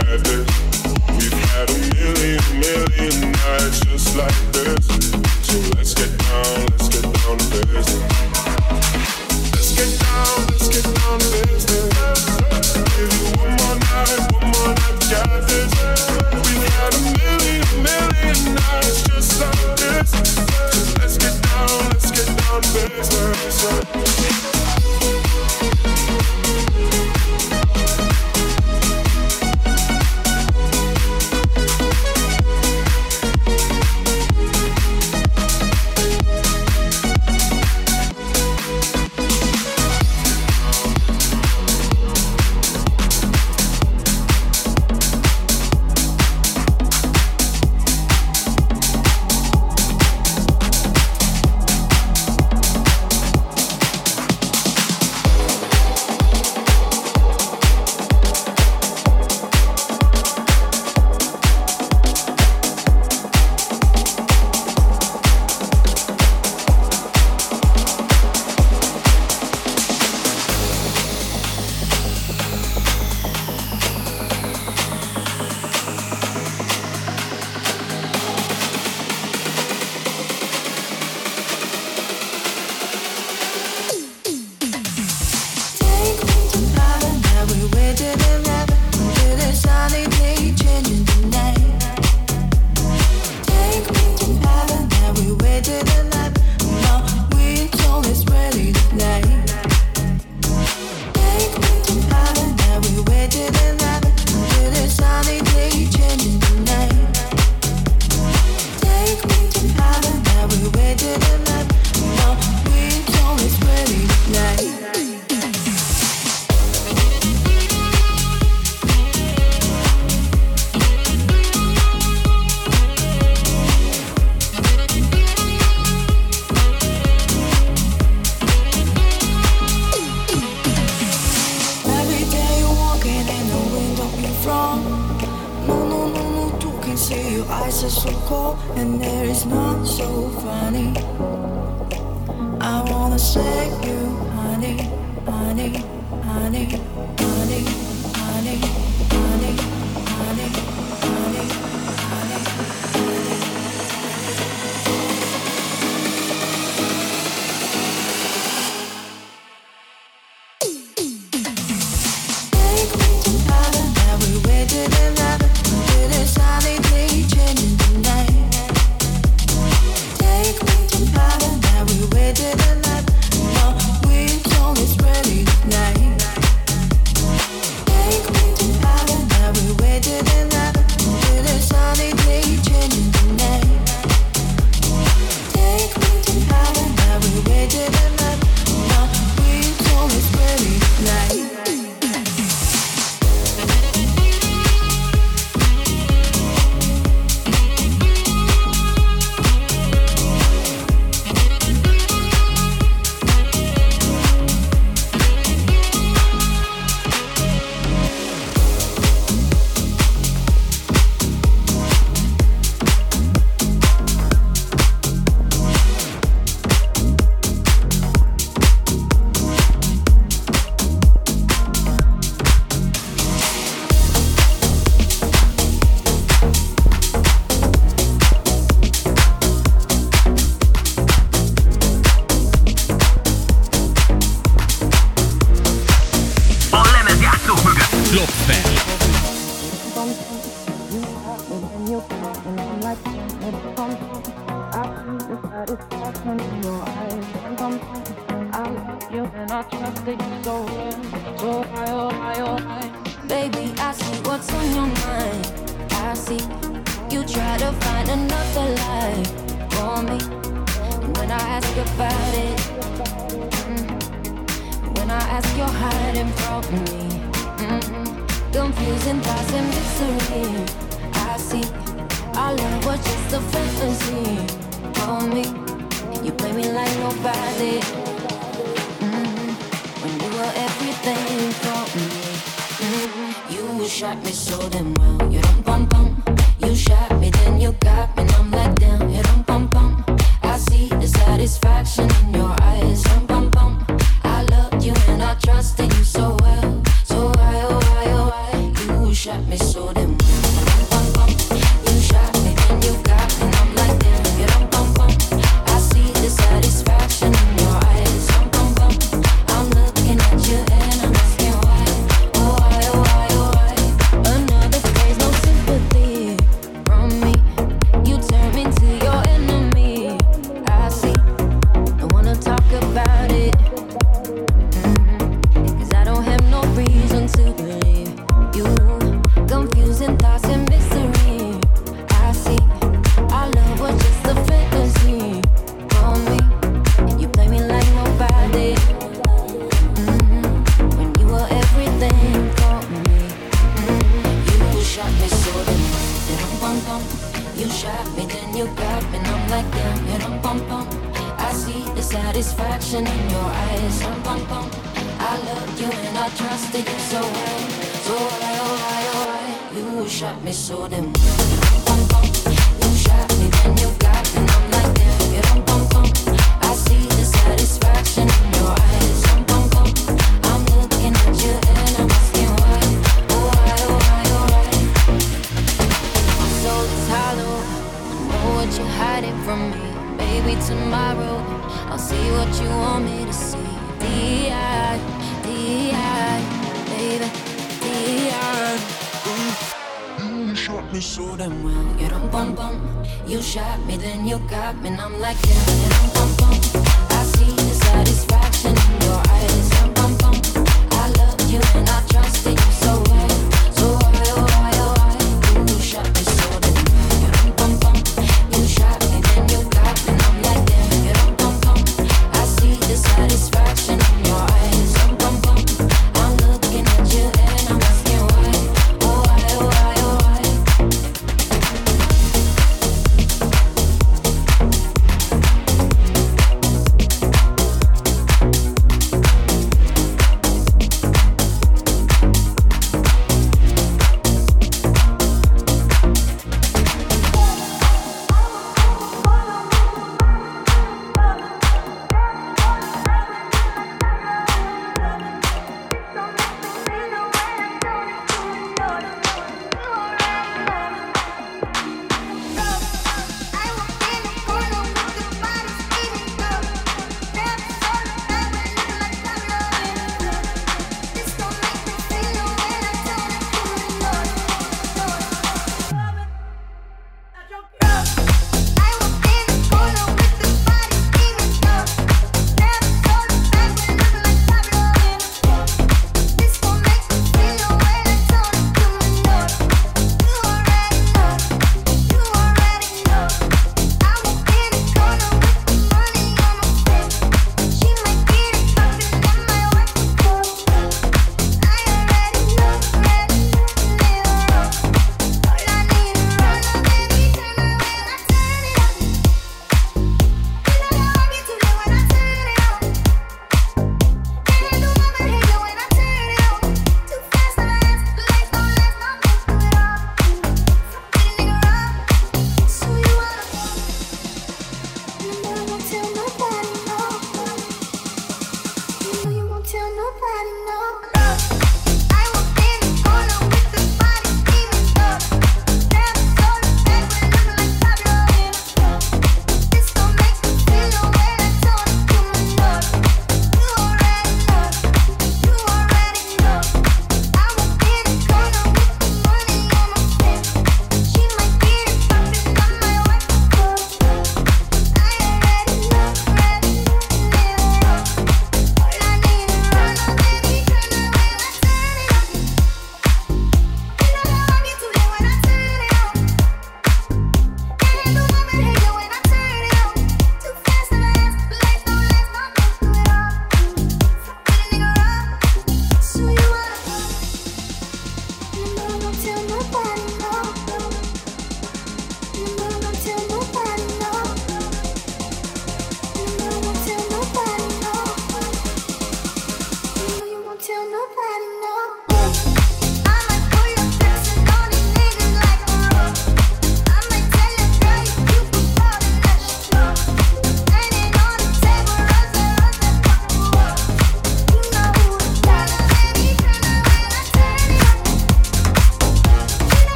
Take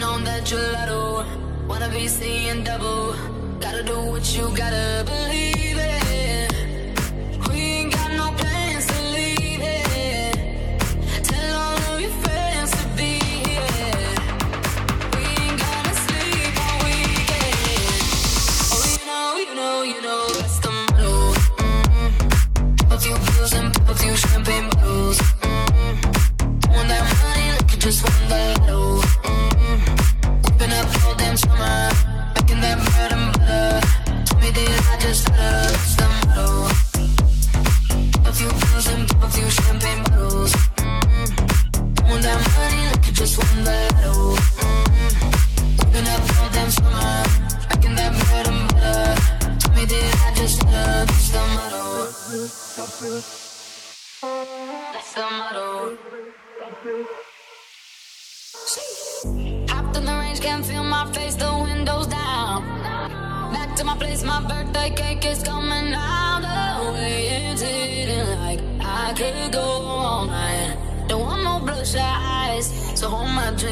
Sipping on that gelato. Wanna be seeing double. Gotta do what you gotta believe in. We ain't got no plans to leave it. Tell all of your friends to be here. We ain't gonna sleep all weekend. Oh, you know, you know, you know, that's the motto. Mm-hmm. Pills and champagne bottles. Mm-hmm. Throwing that money like you just won the lotto.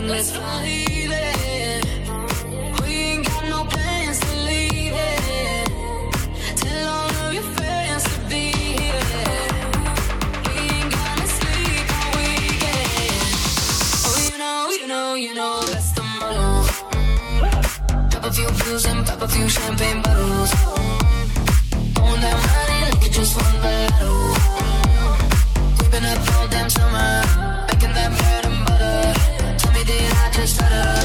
let's fly there. We ain't got no plans to leave it. Tell all of your friends be here. We ain't gonna sleep all weekend. Oh, you know, you know, you know, that's the motto. Pop a few pills and pop a few champagne bottles. On that money like you just won the lotto. We've up all damn summer. shut up.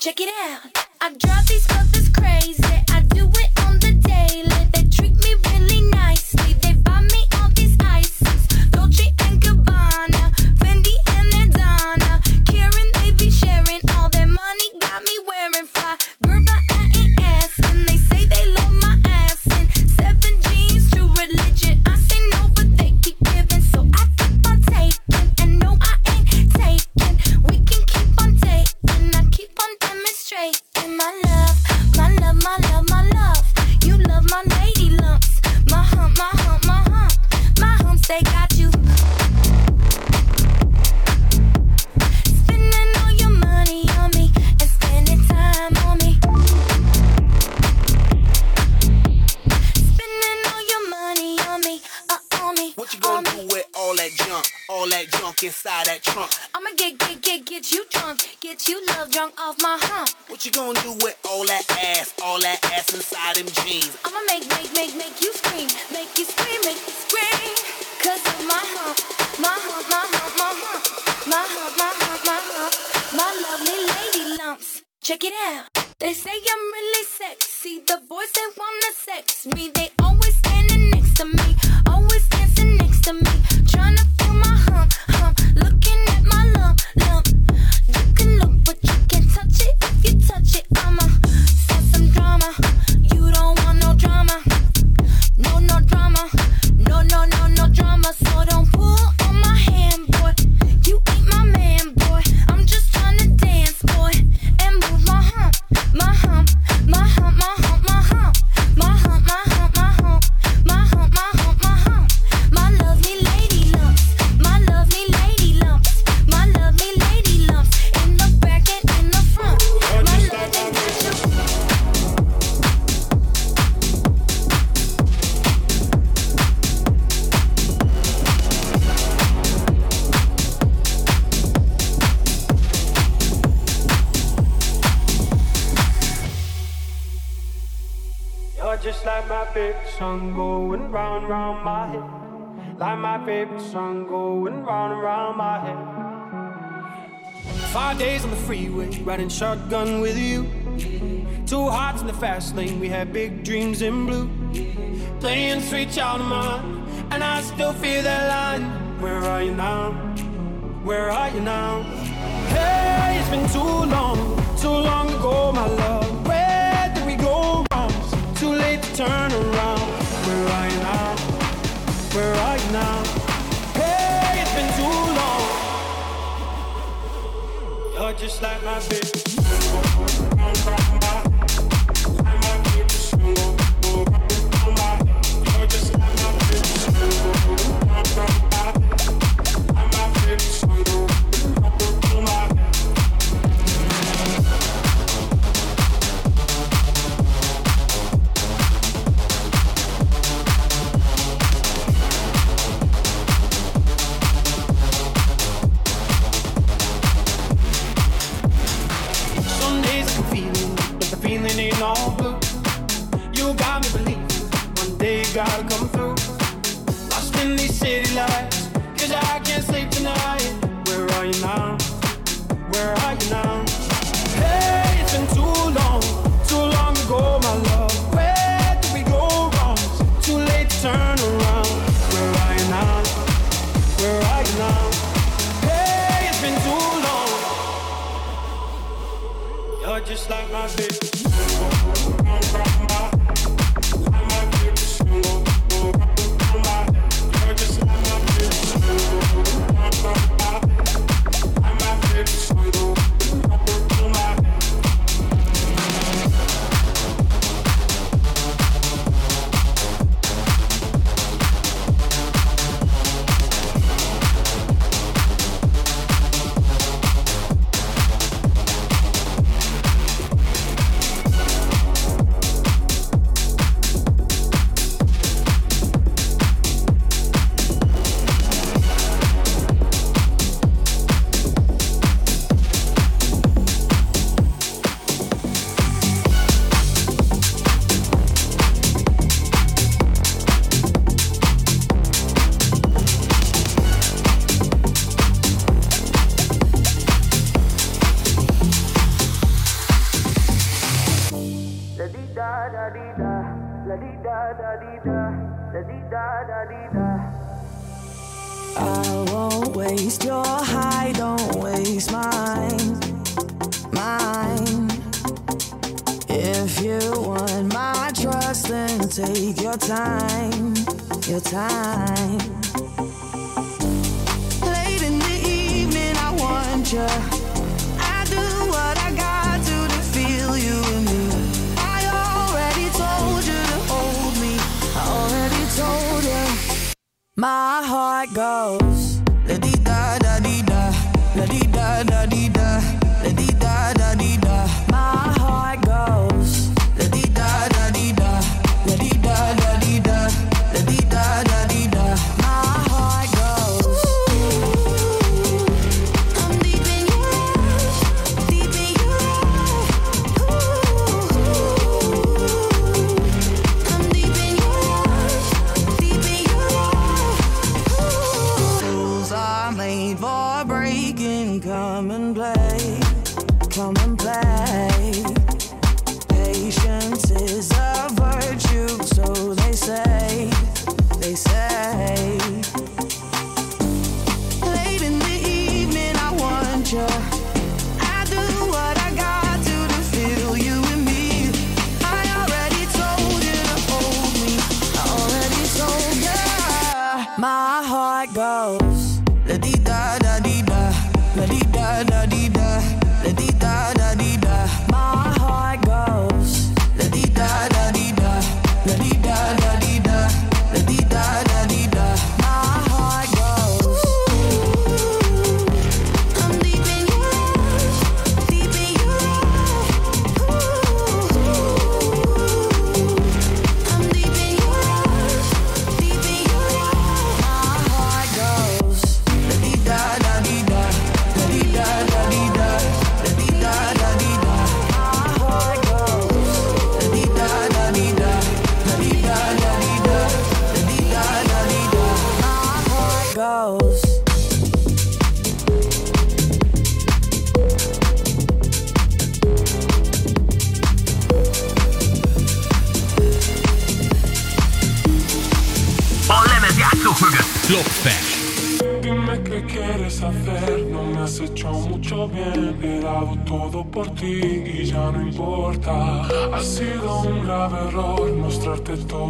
Check it out. I drive these others crazy. I do it on the daily. round round my head. Like my favorite song going round around round my head. Five days on the freeway, riding shotgun with you. Two hearts in the fast lane, we had big dreams in blue. Playing sweet child of mine, and I still feel that line. Where are you now? Where are you now? Hey, it's been too long, too long ago, my love. Where did we go wrong? Too late to turn around where are you now? Hey, it's been too long. You're just like my baby. You got me believing one day gotta come through. Lost in these city lights, I can't sleep tonight. Where are you now? Where are you now? Hey, it's been too long, too long ago, my love. Where did we go wrong? Too late turn around. Where are you now? Where are you now? Hey, it's been too long. You're just like my baby. fast and take your time, your time. Late in the evening, I want you. I do what I got to to feel you in me. I already told you to hold me. I already told you. My heart goes.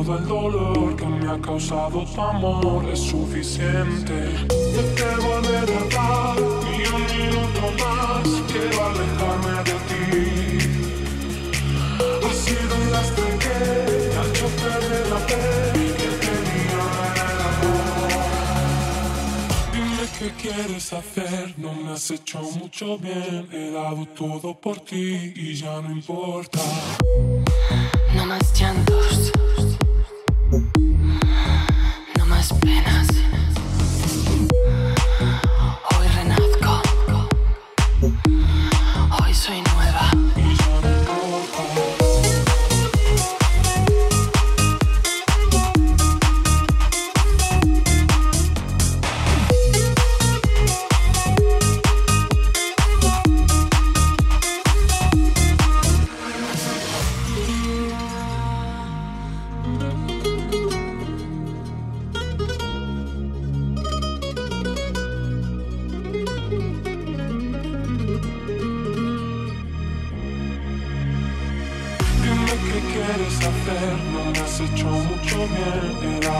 Todo el dolor que me ha causado tu amor es suficiente. No debo de derrotar ni un minuto más quiero alejarme de ti. Ha sido un lastre que al chofer de la fe que tenía el amor. Dime qué quieres hacer, no me has hecho mucho bien. He dado todo por ti y ya no importa. No más llantos.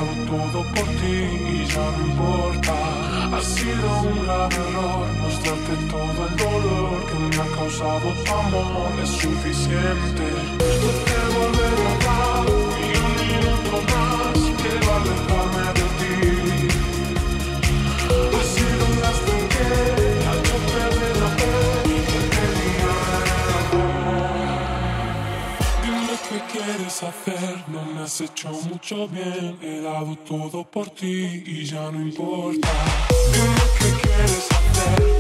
dado todo por ti y ya no importa. Ha sido un grave error mostrarte todo el dolor que me ha causado tu amor. Es suficiente. quieres hacer no me has hecho mucho bien. He dado todo por ti y ya no importa. Dime qué quieres hacer.